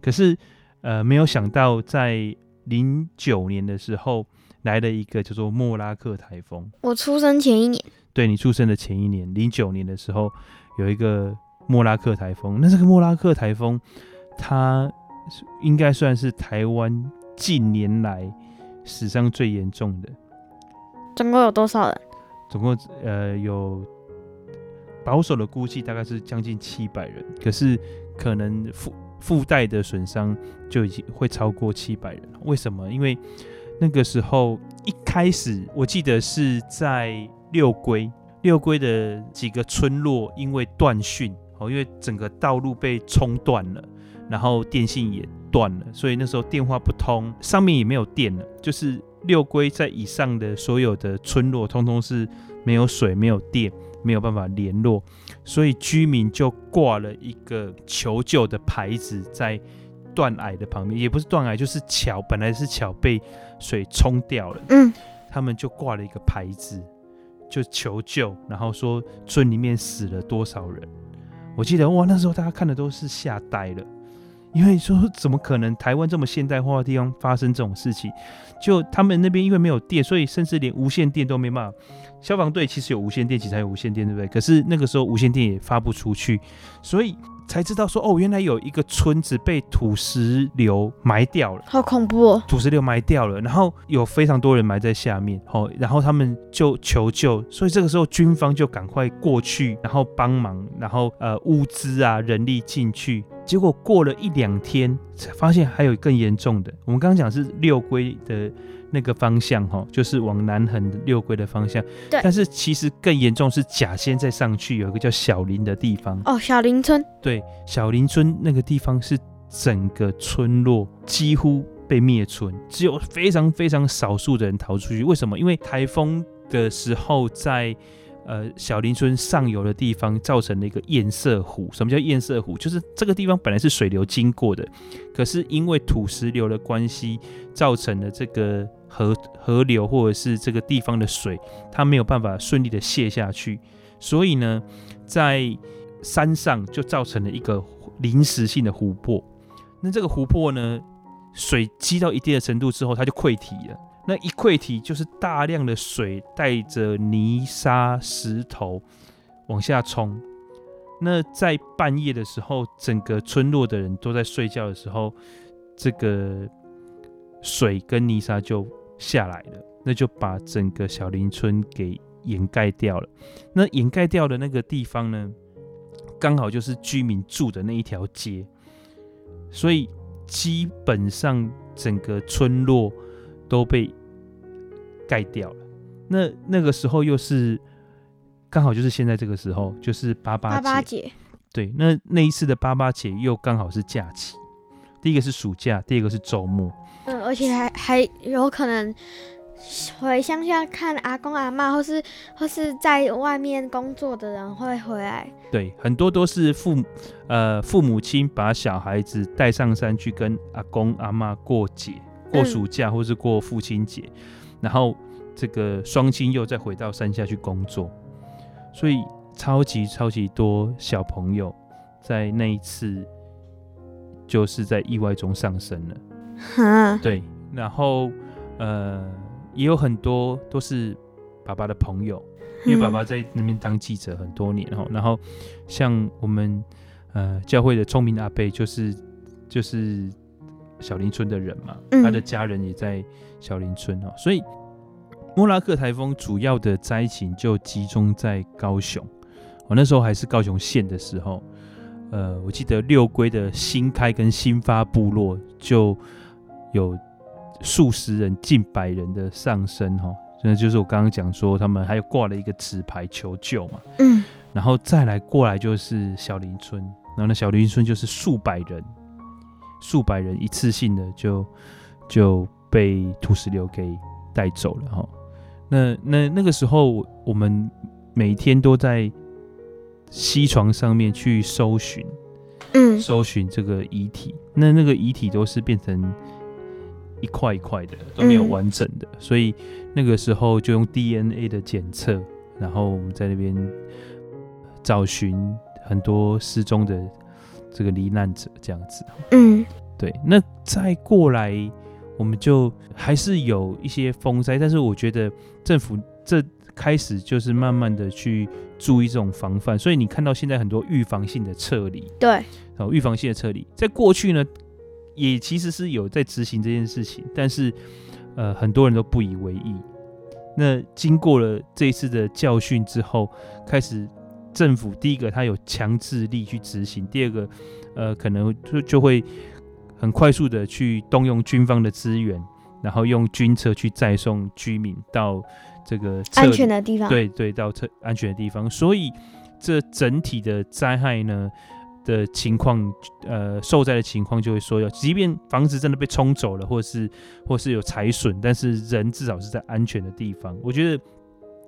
Speaker 4: 可是，呃，没有想到在零九年的时候来了一个叫做莫拉克台风。
Speaker 3: 我出生前一年，
Speaker 4: 对，你出生的前一年，零九年的时候有一个莫拉克台风。那这个莫拉克台风，它应该算是台湾近年来史上最严重的。
Speaker 3: 总共有多少人？
Speaker 4: 总共呃有。保守的估计大概是将近七百人，可是可能附附带的损伤就已经会超过七百人。为什么？因为那个时候一开始，我记得是在六龟，六龟的几个村落因为断讯，哦，因为整个道路被冲断了，然后电信也断了，所以那时候电话不通，上面也没有电了。就是六龟在以上的所有的村落，通通是没有水、没有电。没有办法联络，所以居民就挂了一个求救的牌子在断崖的旁边，也不是断崖，就是桥，本来是桥被水冲掉了。
Speaker 3: 嗯，
Speaker 4: 他们就挂了一个牌子，就求救，然后说村里面死了多少人。我记得哇，那时候大家看的都是吓呆了，因为说怎么可能台湾这么现代化的地方发生这种事情？就他们那边因为没有电，所以甚至连无线电都没办法。消防队其实有无线电，其实还有无线电，对不对？可是那个时候无线电也发不出去，所以才知道说，哦，原来有一个村子被土石流埋掉了，
Speaker 3: 好恐怖哦！
Speaker 4: 土石流埋掉了，然后有非常多人埋在下面，哦，然后他们就求救，所以这个时候军方就赶快过去，然后帮忙，然后呃物资啊人力进去，结果过了一两天，才发现还有更严重的。我们刚刚讲是六龟的。那个方向哈，就是往南横六龟的方向。
Speaker 3: 对。
Speaker 4: 但是其实更严重是甲仙再上去有一个叫小林的地方。
Speaker 3: 哦，小林村。
Speaker 4: 对，小林村那个地方是整个村落几乎被灭村，只有非常非常少数的人逃出去。为什么？因为台风的时候在。呃，小林村上游的地方造成了一个堰塞湖。什么叫堰塞湖？就是这个地方本来是水流经过的，可是因为土石流的关系，造成了这个河河流或者是这个地方的水，它没有办法顺利的泄下去，所以呢，在山上就造成了一个临时性的湖泊。那这个湖泊呢，水积到一定的程度之后，它就溃堤了。那一溃堤就是大量的水带着泥沙石头往下冲。那在半夜的时候，整个村落的人都在睡觉的时候，这个水跟泥沙就下来了，那就把整个小林村给掩盖掉了。那掩盖掉的那个地方呢，刚好就是居民住的那一条街，所以基本上整个村落。都被盖掉了。那那个时候又是刚好就是现在这个时候，就是八八。八八节。对，那那一次的八八节又刚好是假期。第一个是暑假，第二个是周末。
Speaker 3: 嗯，而且还还有可能回乡下看阿公阿妈，或是或是在外面工作的人会回来。
Speaker 4: 对，很多都是父呃父母亲把小孩子带上山去跟阿公阿妈过节。过暑假或是过父亲节，然后这个双亲又再回到山下去工作，所以超级超级多小朋友在那一次就是在意外中丧生了。
Speaker 3: 哈，
Speaker 4: 对，然后呃也有很多都是爸爸的朋友，因为爸爸在那边当记者很多年哦，然后像我们呃教会的聪明阿贝就是就是。小林村的人嘛，他的家人也在小林村哦，所以莫拉克台风主要的灾情就集中在高雄。我那时候还是高雄县的时候，呃，我记得六龟的新开跟新发部落就有数十人、近百人的上升哈，那就是我刚刚讲说他们还有挂了一个纸牌求救嘛，
Speaker 3: 嗯，
Speaker 4: 然后再来过来就是小林村，然后那小林村就是数百人。数百人一次性的就就被土石流给带走了哈。那那那个时候，我们每天都在溪床上面去搜寻，
Speaker 3: 嗯，
Speaker 4: 搜寻这个遗体。那那个遗体都是变成一块一块的，都没有完整的。嗯，所以那个时候就用 DNA 的检测，然后我们在那边找寻很多失踪的。这个罹难者这样子，
Speaker 3: 嗯，
Speaker 4: 对。那再过来，我们就还是有一些风灾，但是我觉得政府这开始就是慢慢的去注意这种防范，所以你看到现在很多预防性的撤离，
Speaker 3: 对，
Speaker 4: 哦，预防性的撤离，在过去呢，也其实是有在执行这件事情，但是呃，很多人都不以为意。那经过了这一次的教训之后，开始。政府第一个，他有强制力去执行；第二个，呃，可能就就会很快速的去动用军方的资源，然后用军车去载送居民到这个
Speaker 3: 安全的地方。
Speaker 4: 对对，到车安全的地方。所以这整体的灾害呢的情况，呃，受灾的情况就会说，要即便房子真的被冲走了，或是或是有财损，但是人至少是在安全的地方。我觉得。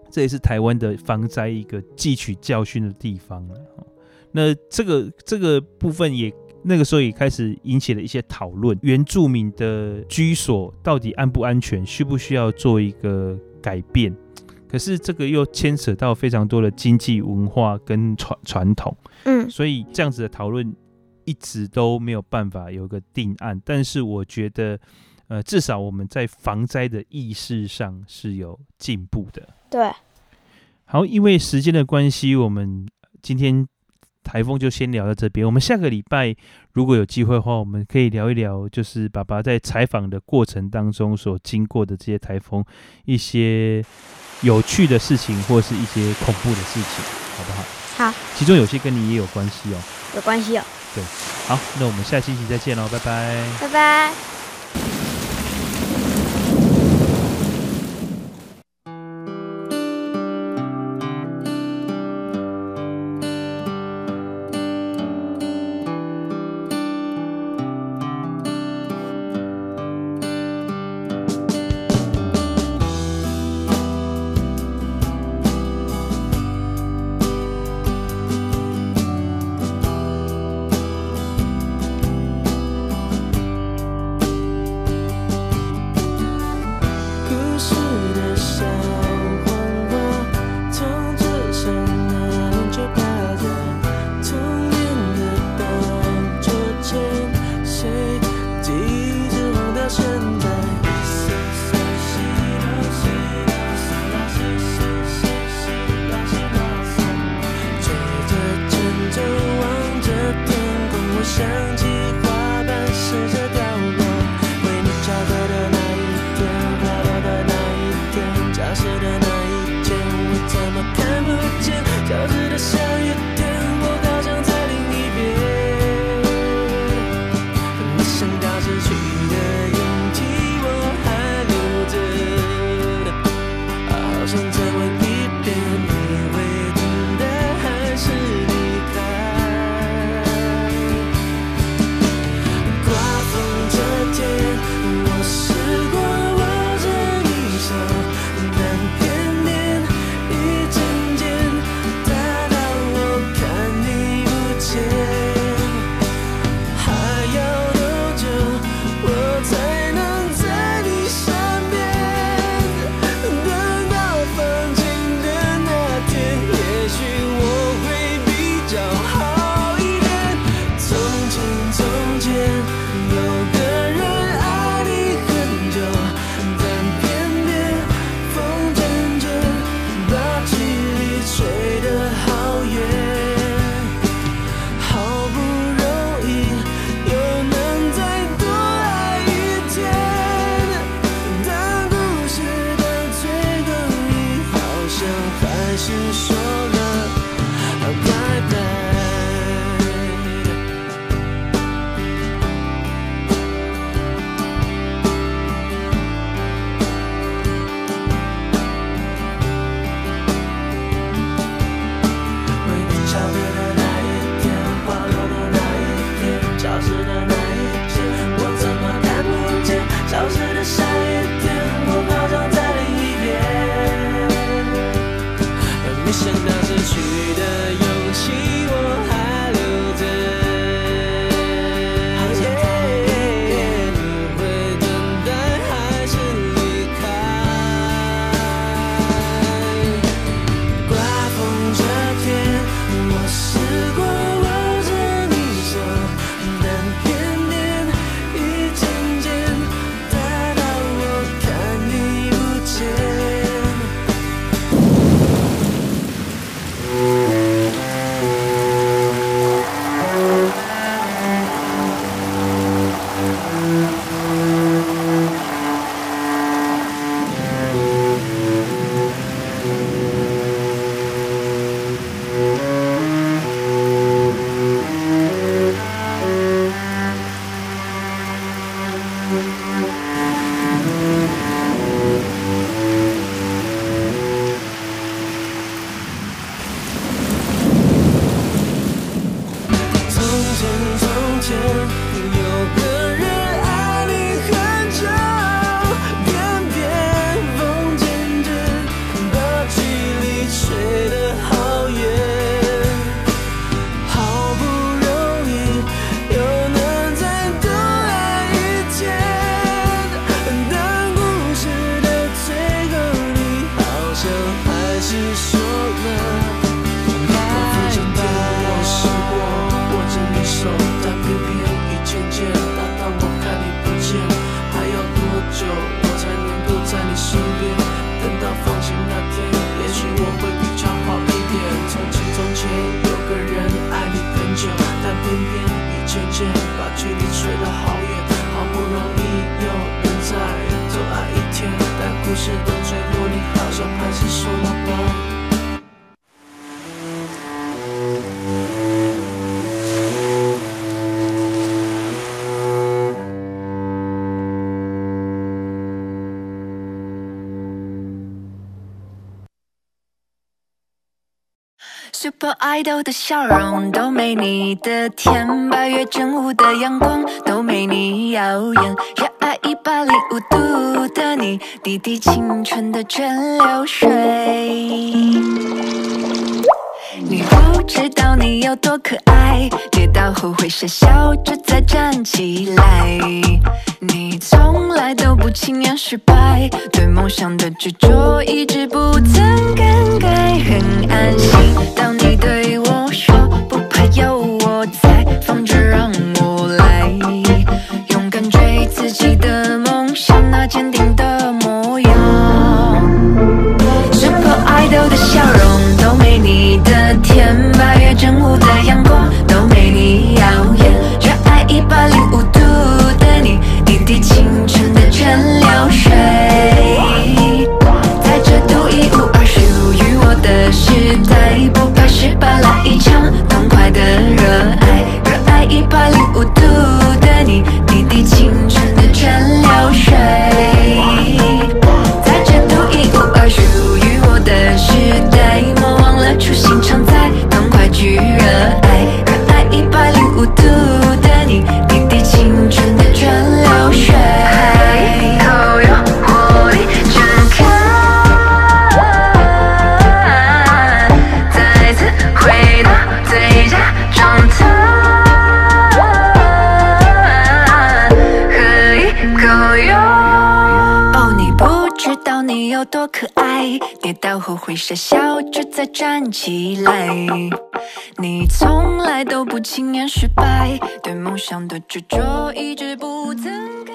Speaker 4: 这也是台湾的防灾一个汲取教训的地方了。那这个这个部分也那个时候也开始引起了一些讨论：原住民的居所到底安不安全，需不需要做一个改变？可是这个又牵扯到非常多的经济文化跟传传统，
Speaker 3: 嗯，
Speaker 4: 所以这样子的讨论一直都没有办法有个定案。但是我觉得，呃，至少我们在防灾的意识上是有进步的。
Speaker 3: 对，
Speaker 4: 好，因为时间的关系，我们今天台风就先聊到这边。我们下个礼拜如果有机会的话，我们可以聊一聊，就是爸爸在采访的过程当中所经过的这些台风，一些有趣的事情，或是一些恐怖的事情，好不好？
Speaker 5: 好，
Speaker 4: 其中有些跟你也有关系哦。
Speaker 5: 有关系哦。
Speaker 4: 对，好，那我们下星期再见喽，拜拜。
Speaker 5: 拜拜。
Speaker 8: 街
Speaker 7: 头的笑容都没你的甜，八月正午的阳光都没你耀眼，热爱一百零五度的你，滴滴清纯的蒸馏水。你不知道你有多可爱，跌倒后会傻笑着再站起来。你从来都不轻言失败，对梦想的执着一直不曾更改，很安心。当你对我说不怕有我在，放着让我来，勇敢追自己的梦想，那坚定八月多可爱，跌倒后会傻笑着再站起来。你从来都不轻言失败，对梦想的执着一直不曾更改。